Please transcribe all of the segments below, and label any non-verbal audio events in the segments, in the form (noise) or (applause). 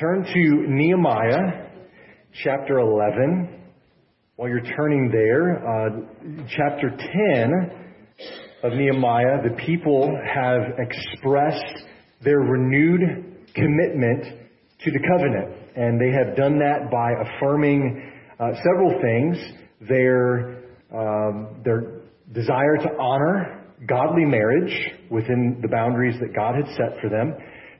Turn to Nehemiah chapter 11. While you're turning there, uh, chapter 10 of Nehemiah, the people have expressed their renewed commitment to the covenant. And they have done that by affirming uh, several things. Their, um, their desire to honor godly marriage within the boundaries that God had set for them,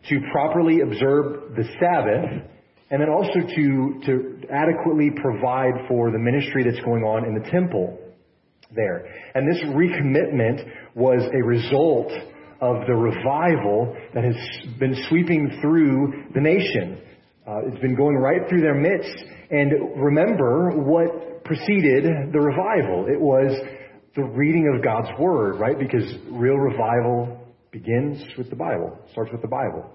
to properly observe the Sabbath, and then also to, to adequately provide for the ministry that's going on in the temple there. And this recommitment was a result of the revival that has been sweeping through the nation. Uh, it's been going right through their midst. And remember what preceded the revival. It was the reading of God's Word, right? Because real revival begins with the Bible, starts with the Bible.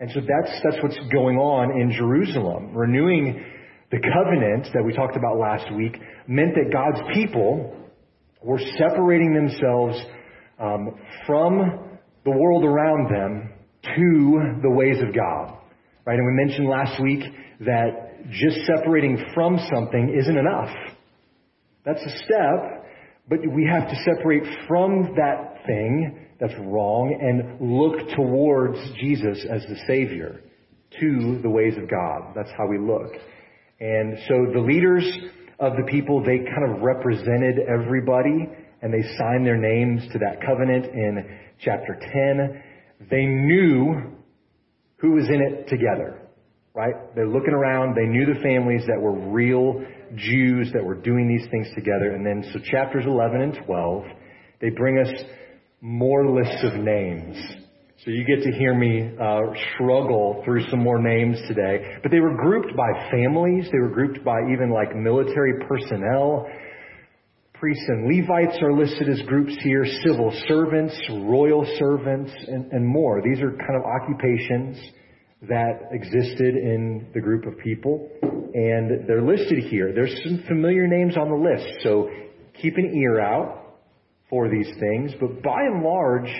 And so that's, that's what's going on in Jerusalem. Renewing the covenant that we talked about last week meant that God's people were separating themselves um, from the world around them to the ways of God. Right? And we mentioned last week that just separating from something isn't enough. That's a step, but we have to separate from that thing that's wrong and look towards Jesus as the Savior to the ways of God. That's how we look. And so the leaders of the people, they kind of represented everybody and they signed their names to that covenant in chapter 10. They knew who was in it together, right? They're looking around. They knew the families that were real Jews that were doing these things together. And then, so chapters 11 and 12, they bring us more lists of names. So you get to hear me uh, struggle through some more names today. But they were grouped by families. They were grouped by even like military personnel. Priests and Levites are listed as groups here, civil servants, royal servants, and, and more. These are kind of occupations that existed in the group of people, and they're listed here. There's some familiar names on the list, so keep an ear out for these things. But by and large,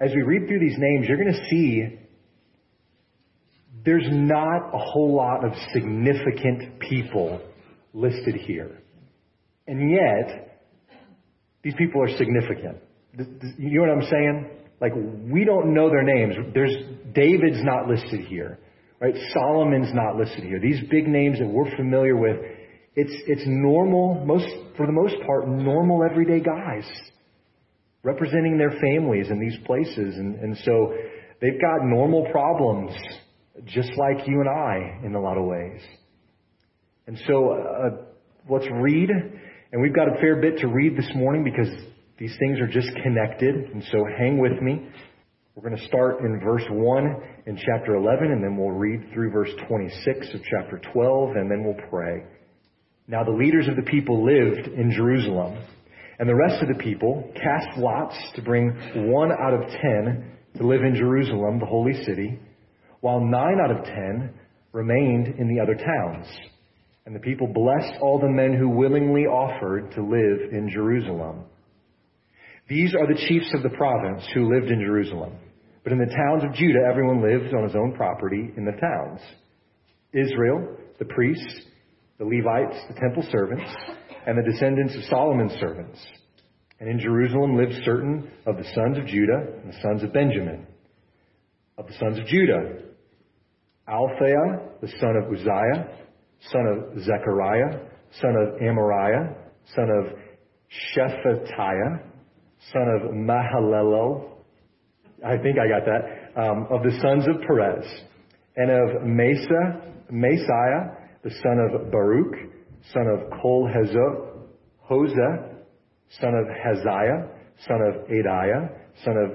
as we read through these names, you're going to see there's not a whole lot of significant people listed here. And yet, these people are significant. You know what I'm saying? Like, we don't know their names. There's, David's not listed here, right? Solomon's not listed here. These big names that we're familiar with, it's, it's normal, most, for the most part, normal everyday guys representing their families in these places. And, and so they've got normal problems, just like you and I in a lot of ways. And so, uh, let's read and we've got a fair bit to read this morning because these things are just connected. And so hang with me. We're going to start in verse 1 in chapter 11, and then we'll read through verse 26 of chapter 12, and then we'll pray. Now the leaders of the people lived in Jerusalem, and the rest of the people cast lots to bring one out of ten to live in Jerusalem, the holy city, while nine out of ten remained in the other towns. And the people blessed all the men who willingly offered to live in Jerusalem. These are the chiefs of the province who lived in Jerusalem. But in the towns of Judah, everyone lived on his own property in the towns. Israel, the priests, the Levites, the temple servants, and the descendants of Solomon's servants. And in Jerusalem lived certain of the sons of Judah and the sons of Benjamin. Of the sons of Judah, Althea, the son of Uzziah, son of Zechariah, son of Amariah, son of Shephatiah, son of Mahalalel. I think I got that. Um, of the sons of Perez, and of Mesa, Messiah, the son of Baruch, son of Kol Hosea, son of Hazaiah, son of Adaiah, son of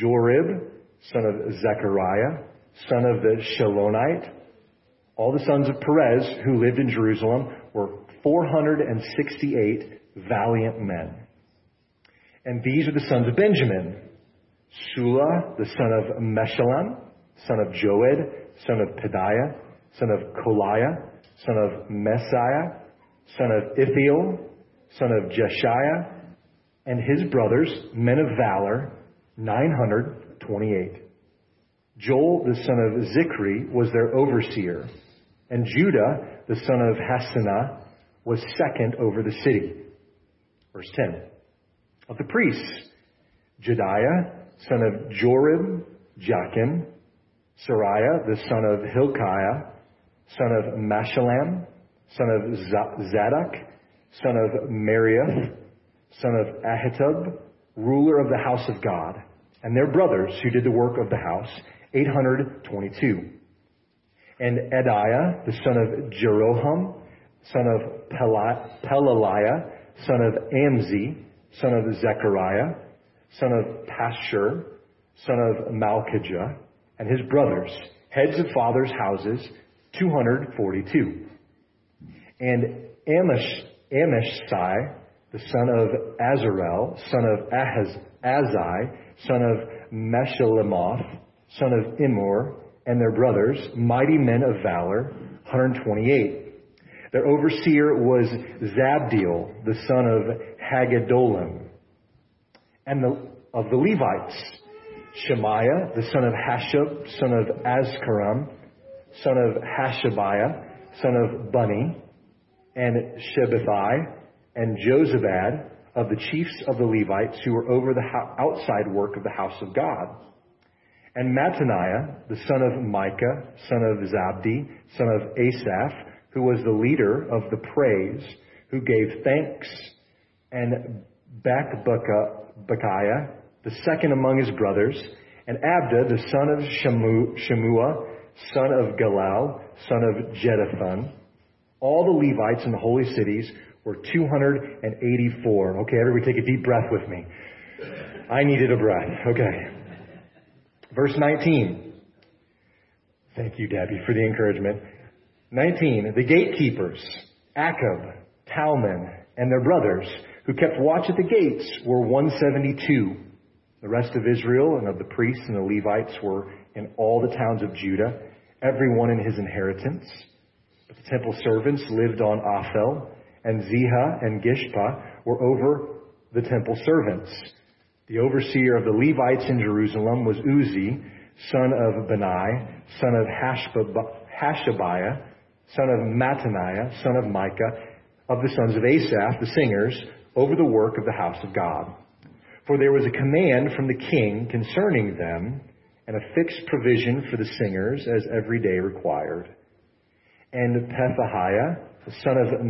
Jorib, son of Zechariah, son of the Shilonite, all the sons of Perez who lived in Jerusalem were 468 valiant men. And these are the sons of Benjamin. Sula, the son of Meshullam, son of Joed, son of Pedaiah, son of Kolaiah, son of Messiah, son of Ithiel, son of Jeshiah, and his brothers, men of valor, 928. Joel, the son of Zichri, was their overseer. And Judah, the son of Hassanah, was second over the city. Verse 10. Of the priests, Jedaiah, son of Jorim, Jachim, Seraiah, the son of Hilkiah, son of Meshullam, son of Zadok, son of Meraioth, son of Ahitub, ruler of the house of God, and their brothers who did the work of the house, 822. And Adaiah, the son of Jeroham, son of Pelaliah, son of Amzi, son of Zechariah, son of Pashur, son of Malchijah, and his brothers, heads of fathers' houses, 242. And Amish, Amashsai, the son of Azarel, son of Ahaz, Azai, son of Meshillemoth, son of Immer, and their brothers, mighty men of valor, 128. Their overseer was Zabdiel, the son of Haggedolim. And the, of the Levites, Shemaiah, the son of Hashab, son of Azkaram, son of Hashabiah, son of Bunni, and Shebethai, and Jozabad, of the chiefs of the Levites who were over the outside work of the house of God. And Mattaniah, the son of Micah, son of Zabdi, son of Asaph, who was the leader of the praise, who gave thanks, and Bakbukiah, the second among his brothers, and Abda, the son of Shemua, son of Galal, son of Jeduthun. All the Levites in the holy cities were 284. Okay, everybody take a deep breath with me. I needed a breath. Okay. Verse 19. Thank you, Debbie, for the encouragement. 19. The gatekeepers, Akkub, Talmon, and their brothers, who kept watch at the gates, were 172. The rest of Israel and of the priests and the Levites were in all the towns of Judah, every one in his inheritance. But the temple servants lived on Ophel, and Ziha and Gishpa were over the temple servants. The overseer of the Levites in Jerusalem was Uzzi, son of Bani, son of Hashabiah, son of Mattaniah, son of Micah, of the sons of Asaph, the singers, over the work of the house of God. For there was a command from the king concerning them, and a fixed provision for the singers as every day required. And Pethahiah, the son of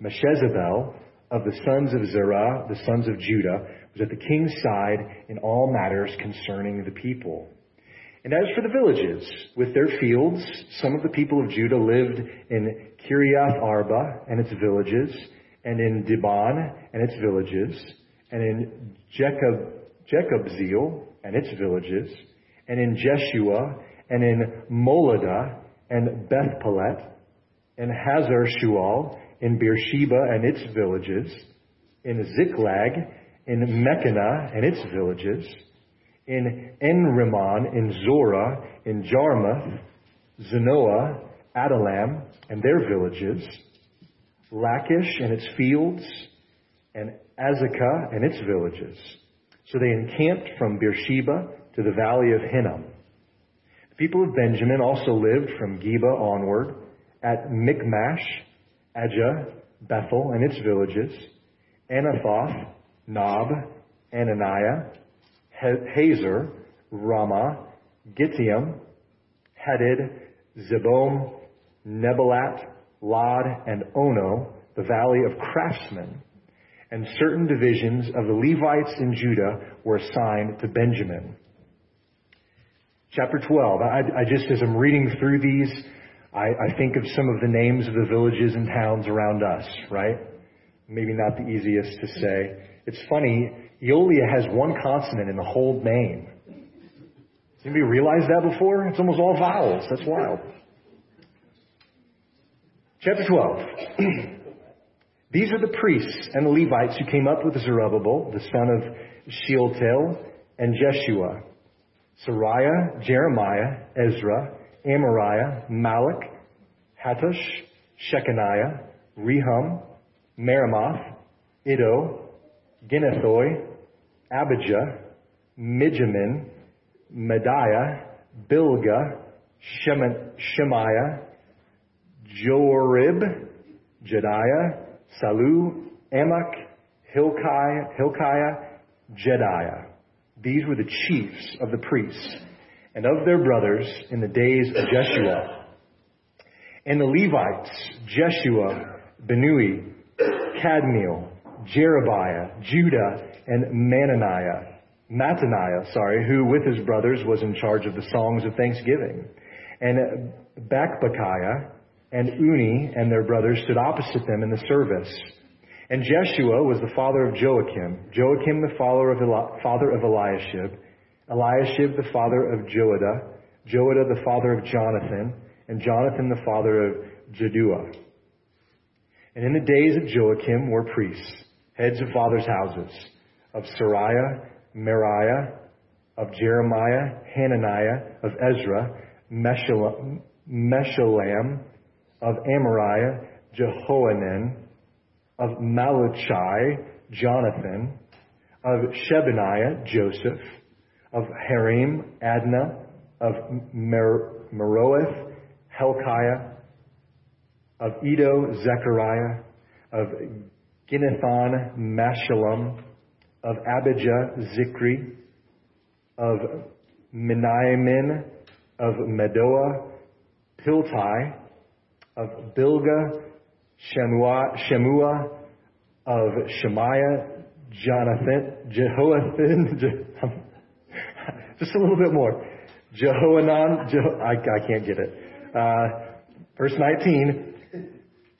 Meshezabel, of the sons of Zerah, the sons of Judah, was at the king's side in all matters concerning the people. And as for the villages, with their fields, some of the people of Judah lived in Kiriath Arba and its villages, and in Dibon and its villages, and in Jacob, Jekabzeel and its villages, and in Jeshua, and in Moladah, and Bethpelet, and Hazar Shual, in Beersheba and its villages, in Ziklag, in Mechannah and its villages, in Enrimmon, in Zorah, in Jarmuth, Zanoah, Adullam and their villages, Lachish and its fields, and Azekah and its villages. So they encamped from Beersheba to the valley of Hinnom. The people of Benjamin also lived from Geba onward at Michmash, Aija, Bethel and its villages, Anathoth, Nob, Ananiah, Hazor, Ramah, Gittaim, Hadid, Zeboim, Neballat, Lod, and Ono, the valley of craftsmen. And certain divisions of the Levites in Judah were assigned to Benjamin. Chapter 12. I, I just, as I'm reading through these, I, I think of some of the names of the villages and towns around us, right? Maybe not the easiest to say. It's funny, Eolia has one consonant in the whole name. Has anybody realized that before? It's almost all vowels. That's wild. Chapter 12. (clears throat) These are the priests and the Levites who came up with Zerubbabel, the son of Shealtiel, and Jeshua, Seraiah, Jeremiah, Ezra, Amariah, Malach, Hattush, Shechaniah, Rehum, Meremoth, Iddo, Ginnethoi, Abijah, Mijamin, Mediah, Bilgah, Shemaiah, Jorib, Jedaiah, Sallu, Amok, Hilkiah, Hilkiah, Jedaiah. These were the chiefs of the priests and of their brothers in the days of Jeshua. And the Levites, Jeshua, Binnui, Kadmiel, Jerebiah, Judah, and Mananiah, Mattaniah, sorry, who with his brothers was in charge of the songs of thanksgiving. And Bakbukiah and Unni and their brothers stood opposite them in the service. And Jeshua was the father of Joachim, Joachim the father of, Eli- father of Eliashib, Eliashib the father of Joiada, Joiada the father of Jonathan, and Jonathan the father of Jaddua. And in the days of Joachim were priests, heads of fathers' houses, of Seraiah, Meraiah, of Jeremiah, Hananiah, of Ezra, Meshullam, of Amariah, Jehohanan, of Malachi, Jonathan, of Shebaniah, Joseph, of Harim, Adna, of Mer- Meroeth, Helkiah, of Iddo, Zechariah, of Ginnethon, Meshullam, of Abijah, Zichri, of Miniamin, of Medoah, Piltai, of Bilga Shemua, Shemua of Shemaiah, Jonathan, Jehoathan, (laughs) just a little bit more. Jehoanan, Jeho, I, I can't get it. Uh, verse 19,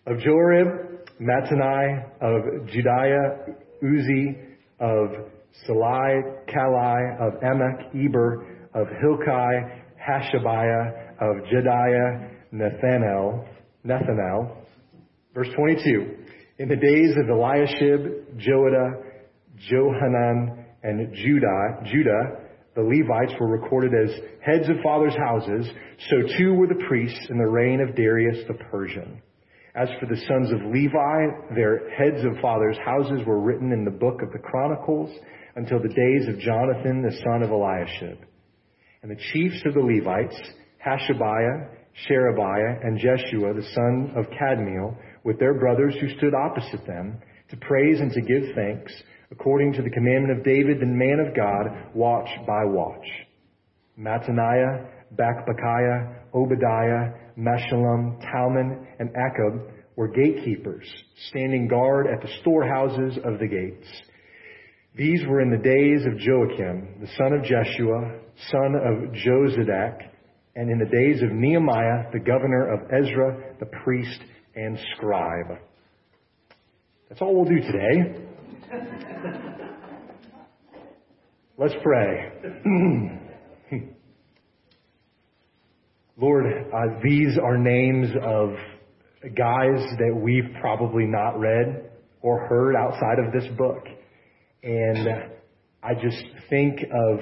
of Jorib, Mattenai, of Judiah, Uzzi, of Sallai, Kalai, of Emech, Eber, of Hilkai, Hashabiah, of Jedaiah, Nathanael, Nathanael. Verse 22. In the days of Eliashib, Joiada, Johanan, and Judah, Judah, the Levites were recorded as heads of fathers' houses, so too were the priests in the reign of Darius the Persian. As for the sons of Levi, their heads of fathers' houses were written in the book of the Chronicles until the days of Jonathan the son of Eliashib. And the chiefs of the Levites, Hashabiah, Sherebiah, and Jeshua the son of Kadmiel, with their brothers who stood opposite them, to praise and to give thanks, according to the commandment of David, the man of God, watch by watch. Mattaniah, Bakbukiah, Obadiah, Meshullam, Talmon, and Akkub were gatekeepers, standing guard at the storehouses of the gates. These were in the days of Joachim, the son of Jeshua, son of Jozadak, and in the days of Nehemiah, the governor of Ezra, the priest and scribe. That's all we'll do today. (laughs) Let's pray. (clears throat) Lord, uh, these are names of guys that we've probably not read or heard outside of this book. And I just think of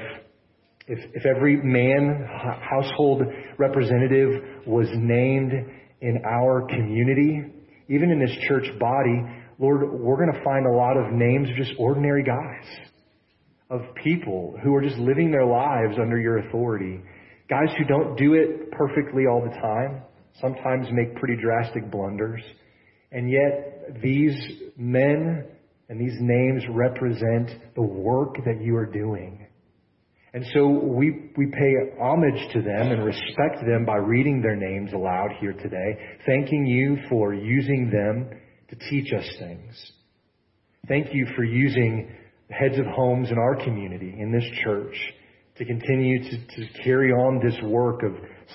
if, if every man, household representative was named in our community, even in this church body, Lord, we're going to find a lot of names of just ordinary guys, of people who are just living their lives under your authority. Guys who don't do it perfectly all the time, sometimes make pretty drastic blunders. And yet, these men and these names represent the work that you are doing. And so we, we pay homage to them and respect them by reading their names aloud here today, thanking you for using them to teach us things. Thank you for using heads of homes in our community, in this church, to continue to, to carry on this work of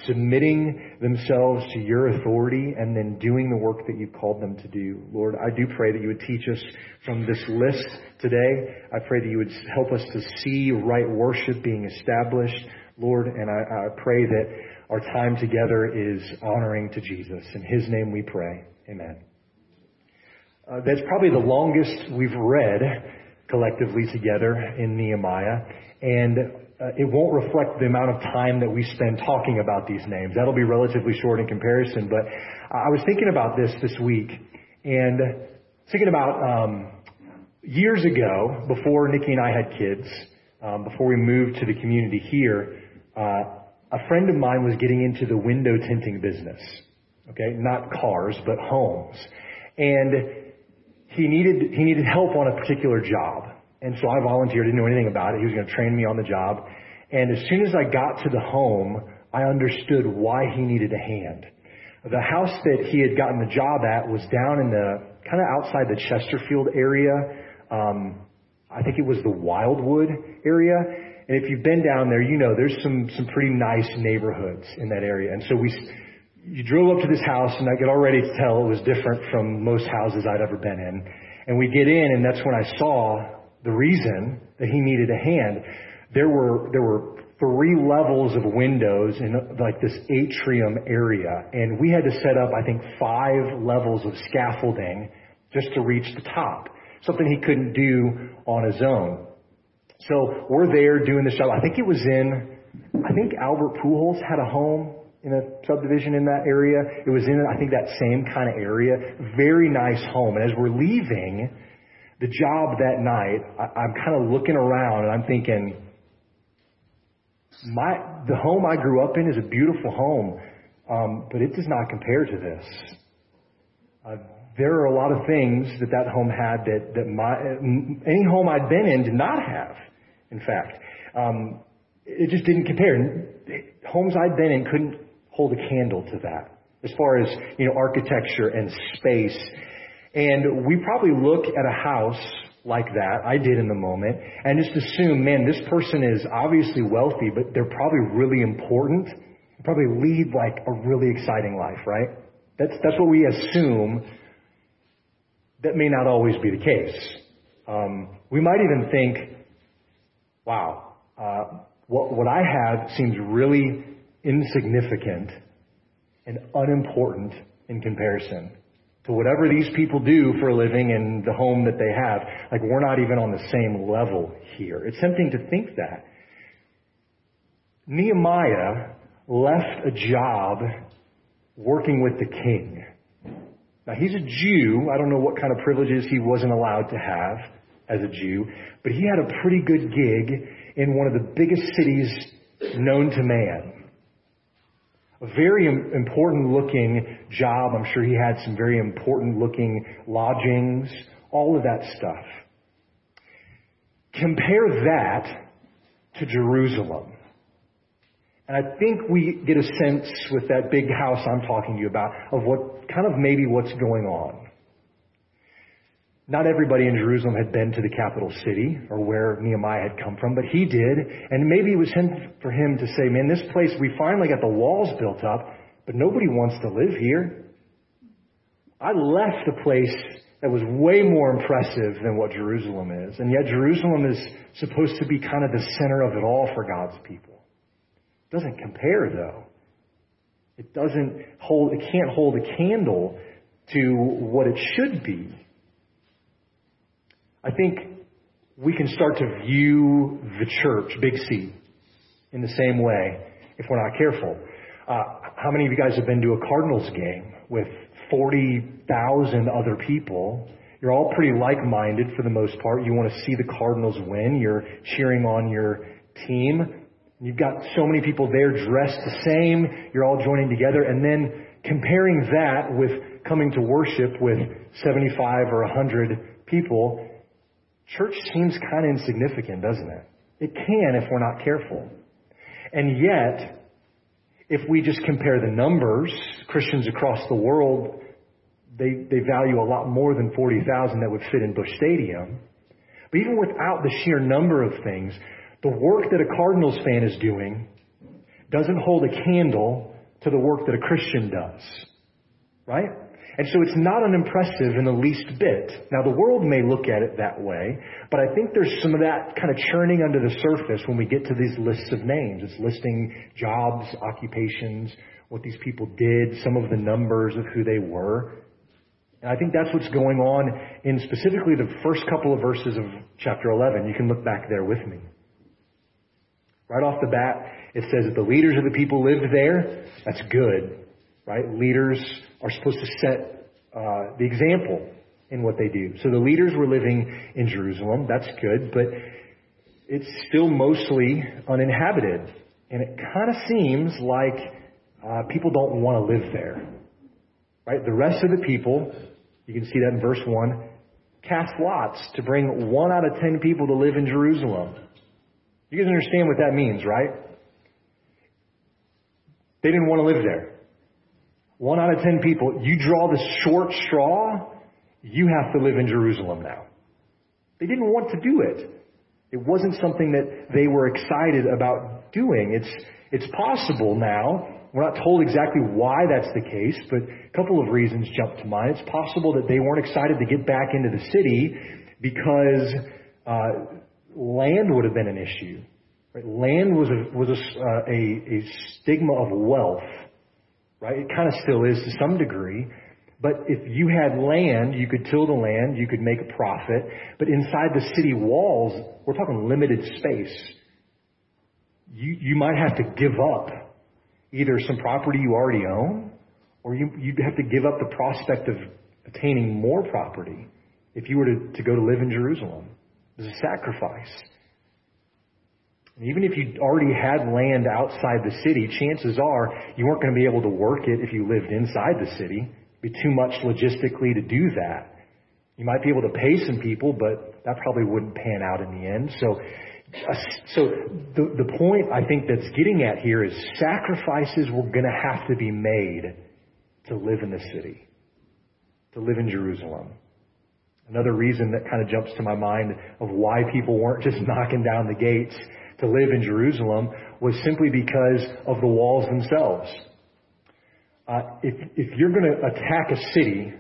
submitting themselves to your authority and then doing the work that you've called them to do. Lord, I do pray that you would teach us from this list today. I pray that you would help us to see right worship being established, Lord, and I, I pray that our time together is honoring to Jesus. In his name we pray. Amen. Uh, that's probably the longest we've read collectively together in Nehemiah. And uh, it won't reflect the amount of time that we spend talking about these names. That'll be relatively short in comparison. But I was thinking about this this week and thinking about um, years ago, before Nikki and I had kids, um, before we moved to the community here, uh, a friend of mine was getting into the window tinting business. Okay, not cars, but homes. And he needed, he needed help on a particular job. And so I volunteered, didn't know anything about it. He was going to train me on the job. And as soon as I got to the home, I understood why he needed a hand. The house that he had gotten the job at was down in the kind of outside the Chesterfield area. Um, I think it was the Wildwood area. And if you've been down there, you know there's some some pretty nice neighborhoods in that area. And so we you drove up to this house, and I could already tell it was different from most houses I'd ever been in. And we get in, and that's when I saw the reason that he needed a hand. There were there were three levels of windows in like this atrium area, and we had to set up I think five levels of scaffolding just to reach the top. Something he couldn't do on his own. So we're there doing the job. I think it was in, I think Albert Pujols had a home in a subdivision in that area. It was in, I think, that same kind of area. Very nice home. And as we're leaving the job that night, I, I'm kind of looking around and I'm thinking, my, the home I grew up in is a beautiful home, um, but it does not compare to this. Uh, there are a lot of things that that home had that, that my, any home I'd been in did not have, in fact. Um, it just didn't compare. Homes I'd been in couldn't hold a candle to that as far as, you know, architecture and space. And we probably look at a house like that, I did in the moment, and just assume, man, this person is obviously wealthy, but they're probably really important. Probably lead like a really exciting life, right? That's, that's what we assume that may not always be the case. Um, we might even think, wow, uh, what, what I have seems really insignificant and unimportant in comparison to whatever these people do for a living and the home that they have. Like we're not even on the same level here. It's tempting to think that. Nehemiah left a job working with the king. Now he's a Jew. I don't know what kind of privileges he wasn't allowed to have as a Jew, but he had a pretty good gig in one of the biggest cities known to man. Very important looking job. I'm sure he had some very important looking lodgings, all of that stuff. Compare that to Jerusalem. And I think we get a sense with that big house I'm talking to you about of what kind of maybe what's going on. Not everybody in Jerusalem had been to the capital city or where Nehemiah had come from, but he did. And maybe it was him, for him to say, man, this place, we finally got the walls built up, but nobody wants to live here. I left a place that was way more impressive than what Jerusalem is. And yet Jerusalem is supposed to be kind of the center of it all for God's people. It doesn't compare though. It doesn't hold, it can't hold a candle to what it should be. I think we can start to view the church, Big C, in the same way if we're not careful. Uh, how many of you guys have been to a Cardinals game with 40,000 other people? You're all pretty like-minded for the most part. You want to see the Cardinals win. You're cheering on your team. You've got so many people there dressed the same. You're all joining together. And then comparing that with coming to worship with 75 or 100 people, church seems kind of insignificant, doesn't it? It can if we're not careful. And yet, if we just compare the numbers, Christians across the world, they, they value a lot more than 40,000 that would fit in Busch Stadium. But even without the sheer number of things, the work that a Cardinals fan is doing doesn't hold a candle to the work that a Christian does. Right? And so it's not unimpressive in the least bit. Now the world may look at it that way, but I think there's some of that kind of churning under the surface when we get to these lists of names. It's listing jobs, occupations, what these people did, some of the numbers of who they were. And I think that's what's going on in specifically the first couple of verses of chapter 11. You can look back there with me. Right off the bat, it says that the leaders of the people lived there. That's good, right? Leaders are supposed to set uh, the example in what they do. So the leaders were living in Jerusalem. That's good, but it's still mostly uninhabited. and it kind of seems like uh, people don't want to live there. Right? The rest of the people, you can see that in verse 1, cast lots to bring one out of ten people to live in Jerusalem. You guys understand what that means, right? They didn't want to live there. One out of ten people, you draw the short straw, you have to live in Jerusalem now. They didn't want to do it. It wasn't something that they were excited about doing. It's, it's possible now. We're not told exactly why that's the case, but a couple of reasons jump to mind. It's possible that they weren't excited to get back into the city because uh, land would have been an issue. Right? Land was a, was a, uh, a, a stigma of wealth. Right? It kind of still is to some degree. But if you had land, you could till the land, you could make a profit. But inside the city walls, we're talking limited space. You, you might have to give up either some property you already own, or you, you'd have to give up the prospect of attaining more property if you were to, to go to live in Jerusalem. It's a sacrifice. Even if you already had land outside the city, chances are you weren't going to be able to work it if you lived inside the city. It'd be too much logistically to do that. You might be able to pay some people, but that probably wouldn't pan out in the end. So, uh, so the, the point I think that's getting at here is sacrifices were going to have to be made to live in the city, to live in Jerusalem. Another reason that kind of jumps to my mind of why people weren't just (laughs) knocking down the gates to live in Jerusalem was simply because of the walls themselves. Uh, if, if you're going to attack a city,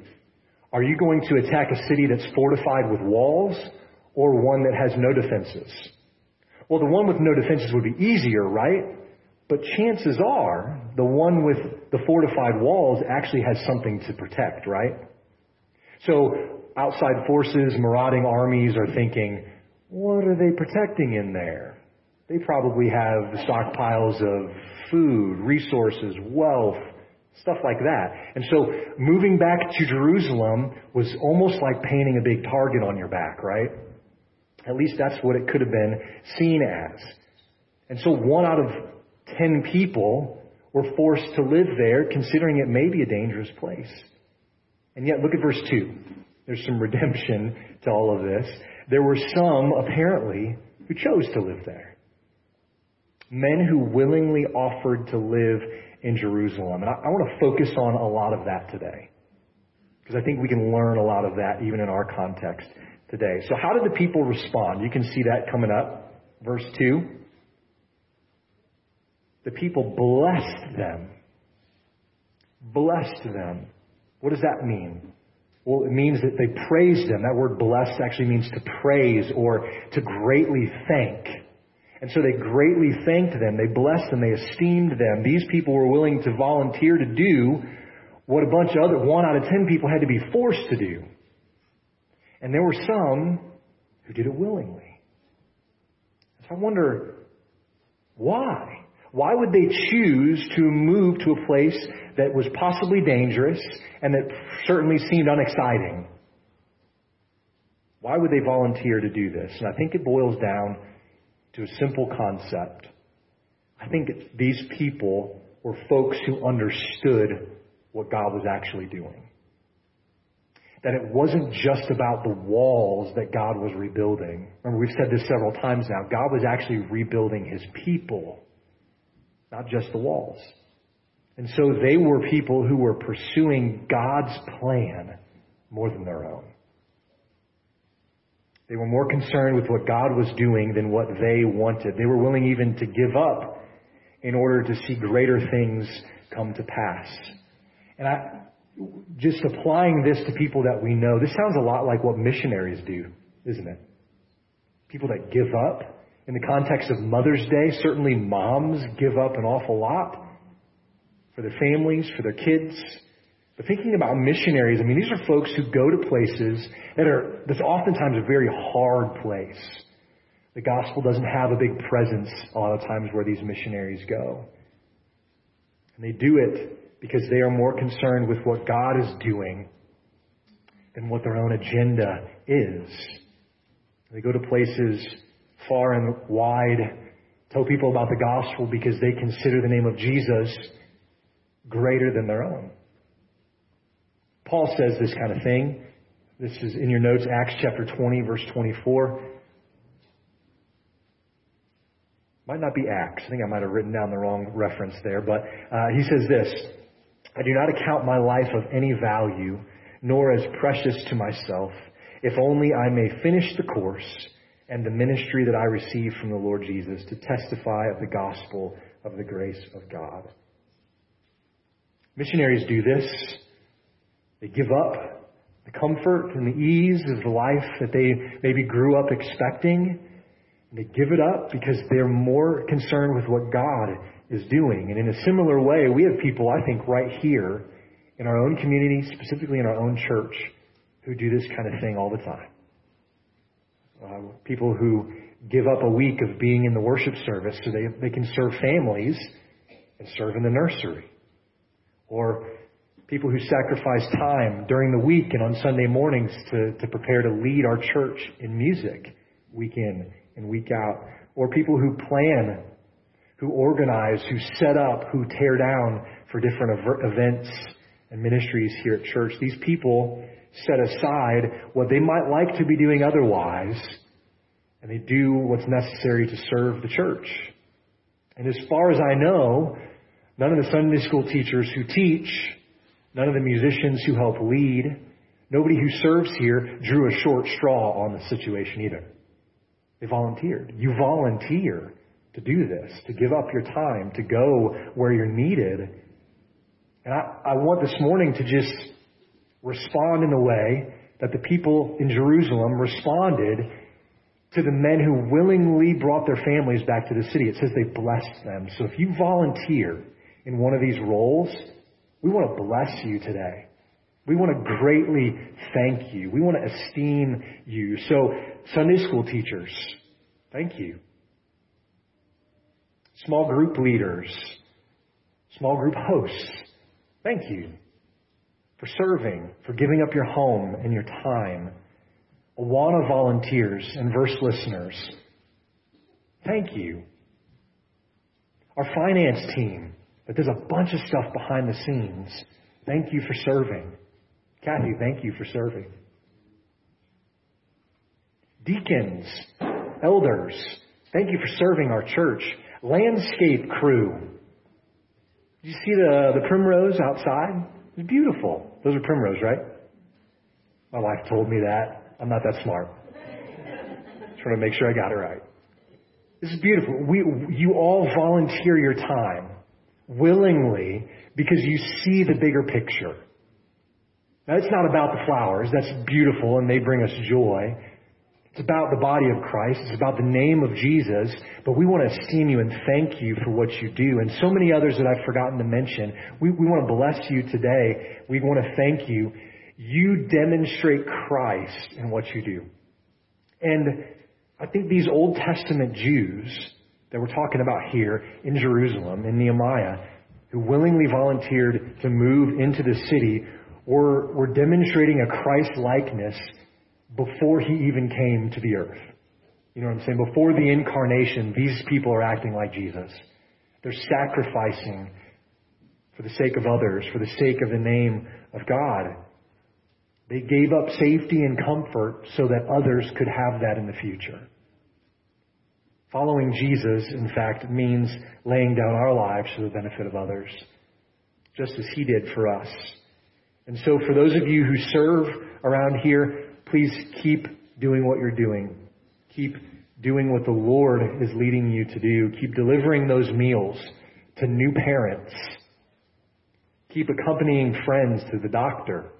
are you going to attack a city that's fortified with walls or one that has no defenses? Well, the one with no defenses would be easier, right? But chances are the one with the fortified walls actually has something to protect, right? So outside forces, marauding armies are thinking, what are they protecting in there? They probably have stockpiles of food, resources, wealth, stuff like that. And so moving back to Jerusalem was almost like painting a big target on your back, right? At least that's what it could have been seen as. And so one out of ten people were forced to live there, considering it may be a dangerous place. And yet, look at verse 2. There's some redemption to all of this. There were some, apparently, who chose to live there. Men who willingly offered to live in Jerusalem. And I, I want to focus on a lot of that today. Because I think we can learn a lot of that even in our context today. So how did the people respond? You can see that coming up. Verse 2. The people blessed them. Blessed them. What does that mean? Well, it means that they praised them. That word blessed actually means to praise or to greatly thank. And so they greatly thanked them. They blessed them. They esteemed them. These people were willing to volunteer to do what a bunch of other, one out of ten people had to be forced to do. And there were some who did it willingly. So I wonder, why? Why would they choose to move to a place that was possibly dangerous and that certainly seemed unexciting? Why would they volunteer to do this? And I think it boils down to a simple concept. I think these people were folks who understood what God was actually doing. That it wasn't just about the walls that God was rebuilding. Remember, we've said this several times now. God was actually rebuilding his people not just the walls. And so they were people who were pursuing God's plan more than their own. They were more concerned with what God was doing than what they wanted. They were willing even to give up in order to see greater things come to pass. And I, just applying this to people that we know, this sounds a lot like what missionaries do, isn't it? People that give up in the context of Mother's Day, certainly moms give up an awful lot for their families, for their kids. But thinking about missionaries, I mean, these are folks who go to places that are, that's oftentimes a very hard place. The gospel doesn't have a big presence a lot of times where these missionaries go. And they do it because they are more concerned with what God is doing than what their own agenda is. They go to places far and wide tell people about the gospel because they consider the name of Jesus greater than their own. Paul says this kind of thing. This is in your notes, Acts chapter 20, verse 24. Might not be Acts. I think I might have written down the wrong reference there, but uh, he says this I do not account my life of any value, nor as precious to myself, if only I may finish the course and the ministry that I received from the Lord Jesus to testify of the gospel of the grace of God. Missionaries do this. They give up the comfort and the ease of the life that they maybe grew up expecting. They give it up because they're more concerned with what God is doing. And in a similar way, we have people, I think, right here in our own community, specifically in our own church, who do this kind of thing all the time. Uh, people who give up a week of being in the worship service so they, they can serve families and serve in the nursery. Or people who sacrifice time during the week and on Sunday mornings to, to prepare to lead our church in music week in and week out. Or people who plan, who organize, who set up, who tear down for different events and ministries here at church. These people set aside what they might like to be doing otherwise, and they do what's necessary to serve the church. And as far as I know, none of the Sunday school teachers who teach, none of the musicians who help lead, nobody who serves here drew a short straw on the situation either. They volunteered. You volunteer to do this, to give up your time, to go where you're needed. And I, I want this morning to just respond in the way that the people in Jerusalem responded to the men who willingly brought their families back to the city. It says they blessed them. So if you volunteer in one of these roles, we want to bless you today. We want to greatly thank you. We want to esteem you. So, Sunday school teachers, thank you. Small group leaders, small group hosts, thank you for serving, for giving up your home and your time. Awana volunteers and verse listeners, thank you. Our finance team, that there's a bunch of stuff behind the scenes, thank you for serving. Kathy, thank you for serving. Deacons, elders, thank you for serving our church. Landscape crew. Did you see the, the primrose outside? It's beautiful. Those are primrose, right? My wife told me that. I'm not that smart. Just trying to make sure I got it right. This is beautiful. We, you all volunteer your time willingly because you see the bigger picture. Now, it's not about the flowers. That's beautiful and they bring us joy. It's about the body of Christ. It's about the name of Jesus. But we want to esteem you and thank you for what you do. And so many others that I've forgotten to mention. We, we want to bless you today. We want to thank you. You demonstrate Christ in what you do. And I think these Old Testament Jews that we're talking about here in Jerusalem, in Nehemiah, who willingly volunteered to move into the city, were, were demonstrating a Christ likeness before he even came to the earth. You know what I'm saying? Before the incarnation, these people are acting like Jesus. They're sacrificing for the sake of others, for the sake of the name of God. They gave up safety and comfort so that others could have that in the future. Following Jesus, in fact, means laying down our lives for the benefit of others, just as he did for us. And so for those of you who serve around here, please keep doing what you're doing. Keep doing what the Lord is leading you to do. Keep delivering those meals to new parents. Keep accompanying friends to the doctor.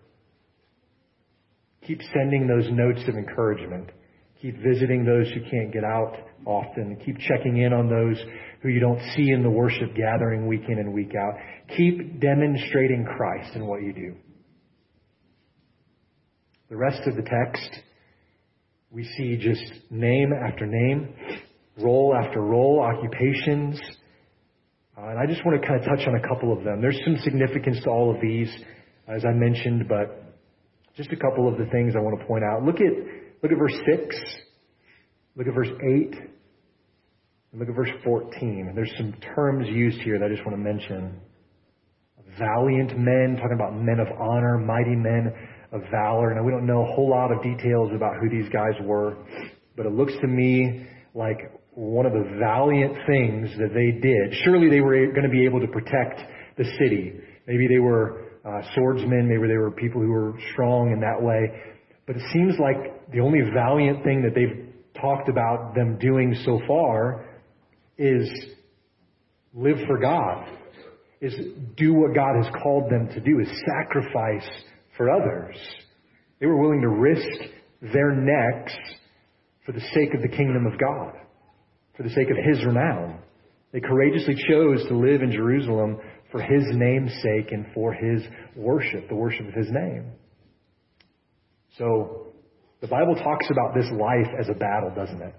Keep sending those notes of encouragement. Keep visiting those who can't get out often. Keep checking in on those who you don't see in the worship gathering week in and week out. Keep demonstrating Christ in what you do. The rest of the text, we see just name after name, role after role, occupations. Uh, and I just want to kind of touch on a couple of them. There's some significance to all of these, as I mentioned, but just a couple of the things I want to point out. Look at, look at verse 6. Look at verse 8. Look at verse 14. There's some terms used here that I just want to mention. Valiant men, talking about men of honor, mighty men of valor. Now, we don't know a whole lot of details about who these guys were, but it looks to me like one of the valiant things that they did. Surely they were going to be able to protect the city. Maybe they were uh, swordsmen, maybe they were people who were strong in that way. But it seems like the only valiant thing that they've talked about them doing so far is live for God, is do what God has called them to do, is sacrifice for others. They were willing to risk their necks for the sake of the kingdom of God, for the sake of His renown. They courageously chose to live in Jerusalem for His name's sake and for His worship, the worship of His name. So, the Bible talks about this life as a battle, doesn't it?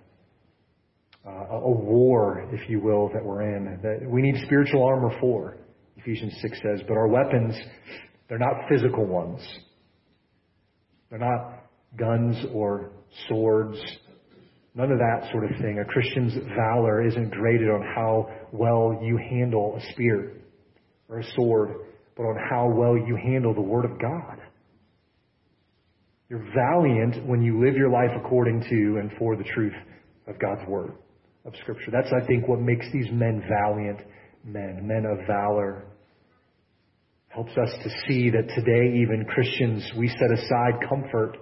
Uh, a war, if you will, that we're in. That we need spiritual armor for, Ephesians 6 says, but our weapons, they're not physical ones. They're not guns or swords. None of that sort of thing. A Christian's valor isn't graded on how well you handle a spear or a sword, but on how well you handle the Word of God. You're valiant when you live your life according to and for the truth of God's Word, of Scripture. That's, I think, what makes these men valiant men, men of valor. Helps us to see that today, even Christians, we set aside comfort,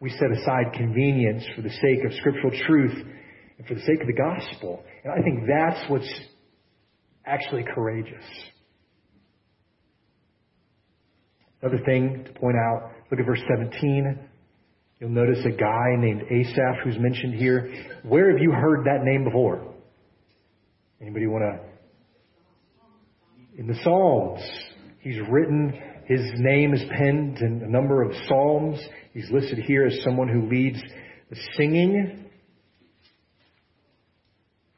we set aside convenience for the sake of scriptural truth and for the sake of the gospel. And I think that's what's actually courageous. Another thing to point out, look at verse 17. You'll notice a guy named Asaph who's mentioned here. Where have you heard that name before? Anybody want to? In the Psalms. He's written, his name is penned in a number of Psalms. He's listed here as someone who leads the singing.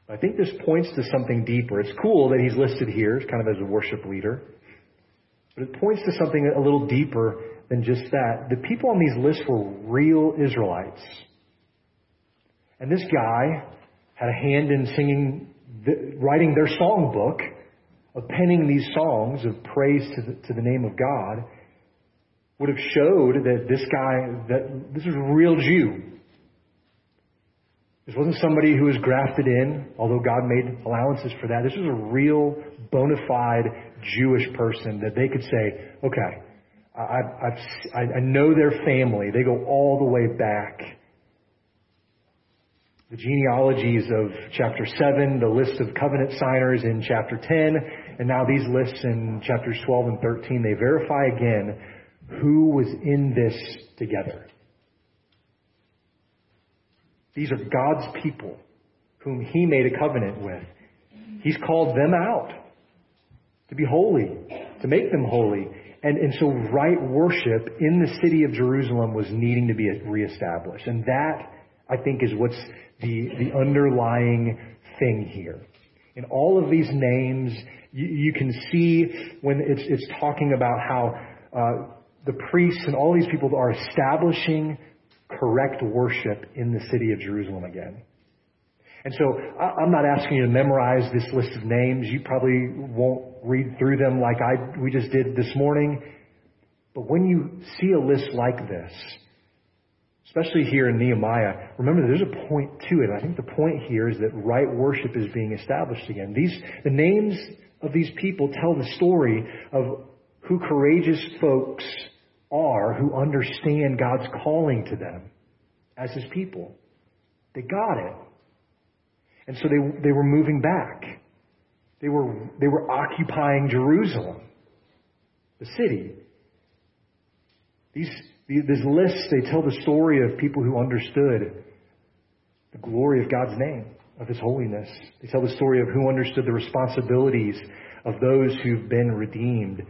I think this points to something deeper. It's cool that he's listed here kind of as a worship leader. But it points to something a little deeper than just that. The people on these lists were real Israelites. And this guy had a hand in singing, writing their songbook, of penning these songs of praise to the, to the name of God, would have showed that this guy, that this was a real Jew. This wasn't somebody who was grafted in, although God made allowances for that. This was a real, bona fide Jewish person that they could say, okay, I, I, I know their family. They go all the way back. The genealogies of chapter 7, the list of covenant signers in chapter 10, and now these lists in chapters 12 and 13, they verify again who was in this together. These are God's people whom He made a covenant with. He's called them out to be holy, to make them holy. And, and so right worship in the city of Jerusalem was needing to be reestablished. And that, I think, is what's the, the underlying thing here. In all of these names, you, you can see when it's, it's talking about how uh, the priests and all these people are establishing correct worship in the city of Jerusalem again. And so I'm not asking you to memorize this list of names. You probably won't read through them like I, we just did this morning. But when you see a list like this, especially here in Nehemiah, remember there's a point to it. I think the point here is that right worship is being established again. These, the names of these people tell the story of who courageous folks are who understand God's calling to them as His people. They got it. And so they, they were moving back. They were, they were occupying Jerusalem, the city. These, these lists, they tell the story of people who understood the glory of God's name, of His holiness. They tell the story of who understood the responsibilities of those who've been redeemed.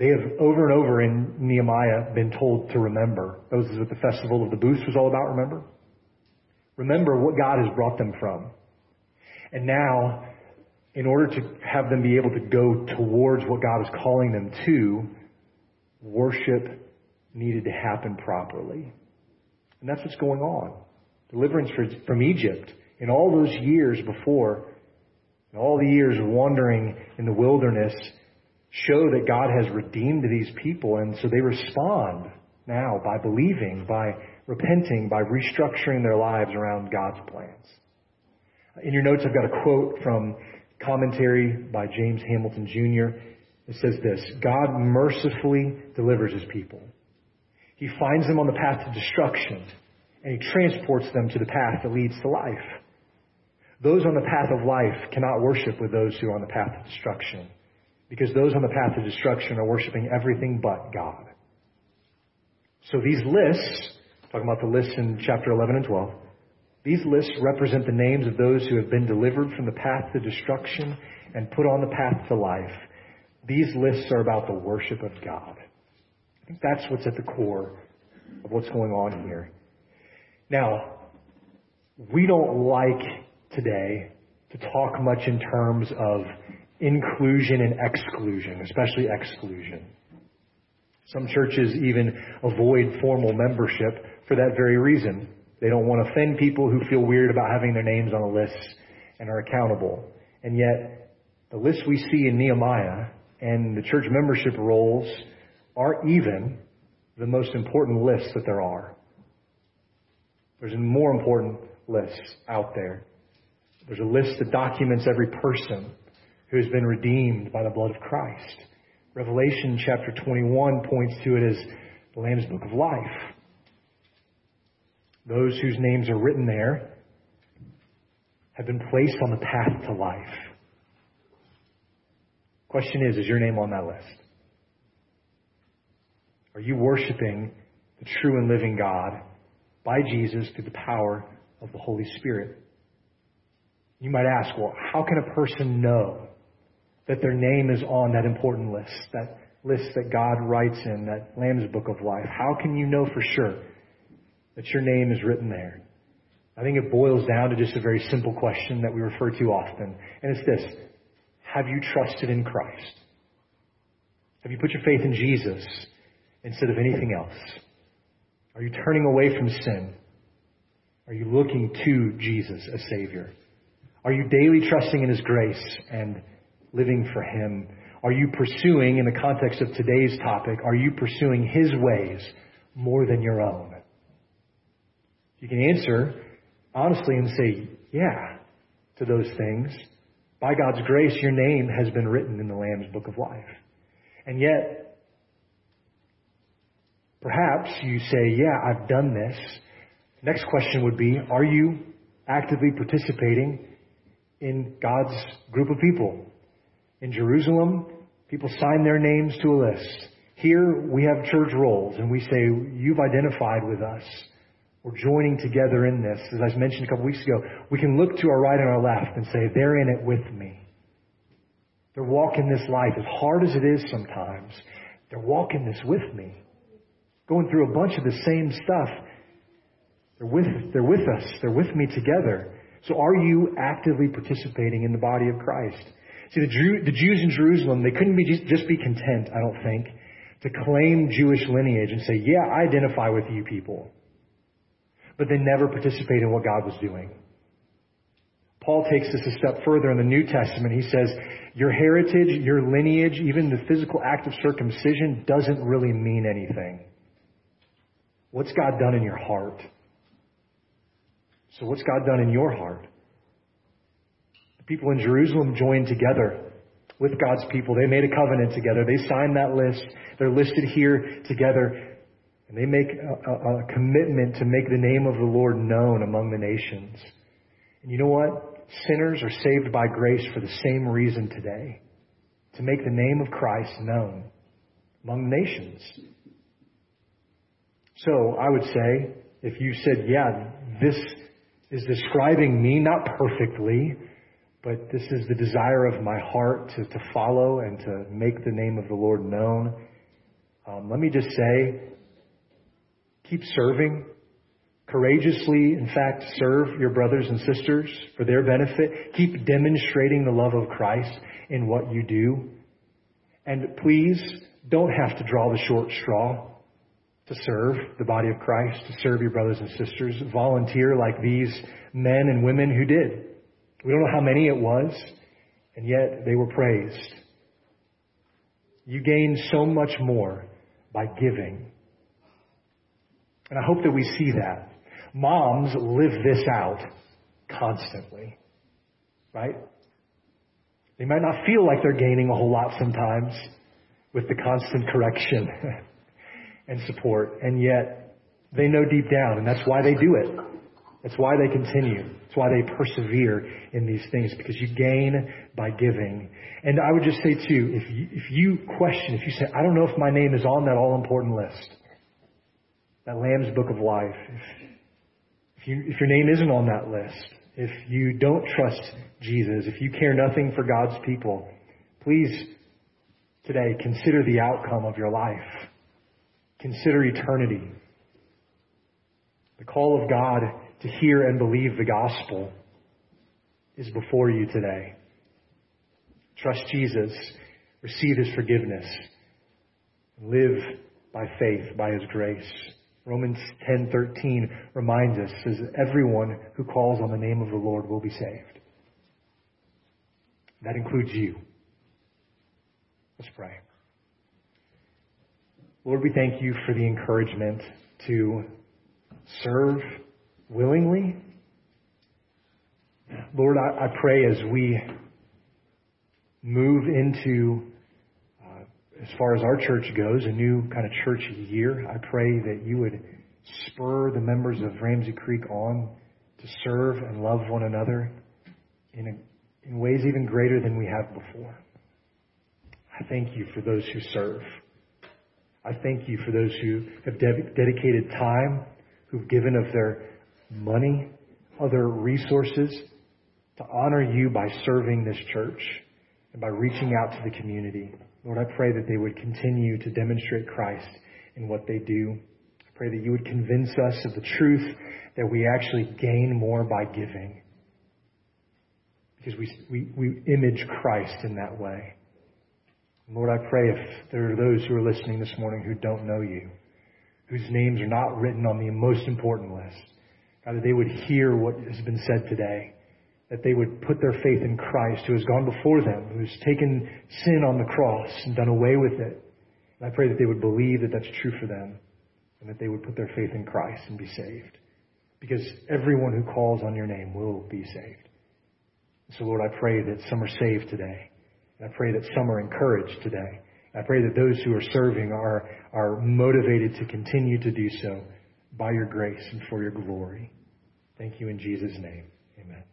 They have over and over in Nehemiah been told to remember. Those is what the festival of the booths was all about, remember? Remember what God has brought them from. And now, in order to have them be able to go towards what God is calling them to, worship needed to happen properly. And that's what's going on. Deliverance from Egypt in all those years before And all the years wandering in the wilderness show that God has redeemed these people, and so they respond now by believing, by repenting, by restructuring their lives around God's plans. In your notes, I've got a quote from commentary by James Hamilton Jr. It says this God mercifully delivers his people. He finds them on the path to destruction, and he transports them to the path that leads to life. Those on the path of life cannot worship with those who are on the path of destruction, because those on the path of destruction are worshiping everything but God. So these lists, talking about the lists in chapter 11 and 12, these lists represent the names of those who have been delivered from the path to destruction and put on the path to life. These lists are about the worship of God. I think that's what's at the core of what's going on here. Now, we don't like today to talk much in terms of inclusion and exclusion, especially exclusion. Some churches even avoid formal membership for that very reason. They don't want to offend people who feel weird about having their names on a list and are accountable. And yet, the list we see in Nehemiah and the church membership rolls are even the most important lists that there are. There's a more important list out there. There's a list that documents every person who has been redeemed by the blood of Christ. Revelation chapter 21 points to it as the Lamb's Book of Life. Those whose names are written there have been placed on the path to life. Question is, is your name on that list? Are you worshiping the true and living God by Jesus through the power of the Holy Spirit? You might ask, well, how can a person know that their name is on that important list, that list that God writes in, that Lamb's Book of Life? How can you know for sure that your name is written there? I think it boils down to just a very simple question that we refer to often, and it's this Have you trusted in Christ? Have you put your faith in Jesus instead of anything else? Are you turning away from sin? Are you looking to Jesus as Savior? Are you daily trusting in His grace and living for Him? Are you pursuing, in the context of today's topic, are you pursuing His ways more than your own? You can answer honestly and say, yeah, to those things. By God's grace, your name has been written in the Lamb's Book of Life. And yet, perhaps you say, yeah, I've done this. Next question would be, are you actively participating in God's group of people? In Jerusalem, people sign their names to a list. Here, we have church rolls, and we say, you've identified with us. We're joining together in this. As I mentioned a couple weeks ago, we can look to our right and our left and say, they're in it with me. They're walking this life as hard as it is sometimes. They're walking this with me. Going through a bunch of the same stuff. They're with, they're with us. They're with me together. So are you actively participating in the body of Christ? See, the, Jew, the Jews in Jerusalem, they couldn't be just, just be content, I don't think, to claim Jewish lineage and say, yeah, I identify with you people but they never participate in what God was doing. Paul takes this a step further in the New Testament. He says, Your heritage, your lineage, even the physical act of circumcision doesn't really mean anything. What's God done in your heart? So, what's God done in your heart? The people in Jerusalem joined together with God's people. They made a covenant together. They signed that list. They're listed here together. And they make a, a, commitment to make the name of the Lord known among the nations. And you know what? Sinners are saved by grace for the same reason today to make the name of Christ known among the nations. So I would say, if you said, yeah, this is describing me, not perfectly, but this is the desire of my heart to, to follow and to make the name of the Lord known. Um, let me just say, Keep serving. Courageously, in fact, serve your brothers and sisters for their benefit. Keep demonstrating the love of Christ in what you do. And please don't have to draw the short straw to serve the body of Christ, to serve your brothers and sisters. Volunteer like these men and women who did. We don't know how many it was. and yet they were praised. You gain so much more by giving. And I hope that we see that. Moms live this out constantly, right? They might not feel like they're gaining a whole lot sometimes with the constant correction (laughs) and support, and yet they know deep down, and that's why they do it. That's why they continue. That's why they persevere in these things because you gain by giving. And I would just say too, if you, if you question, if you say, I don't know if my name is on that all important list, that Lamb's Book of Life, if, if, you, if your name isn't on that list, if you don't trust Jesus, if you care nothing for God's people, please today consider the outcome of your life. Consider eternity. The call of God to hear and believe the gospel is before you today. Trust Jesus, receive his forgiveness, live by faith, by his grace. Romans 10:13 reminds us says everyone who calls on the name of the Lord will be saved. That includes you. Let's pray. Lord, we thank you for the encouragement to serve willingly. Lord, I, I pray as we move into, as far as our church goes, a new kind of church year, I pray that you would spur the members of Ramsey Creek on to serve and love one another in, a, in ways even greater than we have before. I thank you for those who serve. I thank you for those who have de- dedicated time, who've given of their money, other resources to honor you by serving this church and by reaching out to the community. Lord, I pray that they would continue to demonstrate Christ in what they do. I pray that you would convince us of the truth that we actually gain more by giving. Because we, we, we image Christ in that way. Lord, I pray if there are those who are listening this morning who don't know you, whose names are not written on the most important list, God, that they would hear what has been said today, that they would put their faith in Christ who has gone before them, who has taken sin on the cross and done away with it. And I pray that they would believe that that's true for them and that they would put their faith in Christ and be saved. Because everyone who calls on your name will be saved. So Lord, I pray that some are saved today. I pray that some are encouraged today. I pray that those who are serving are, are motivated to continue to do so by your grace and for your glory. Thank you in Jesus' name. Amen.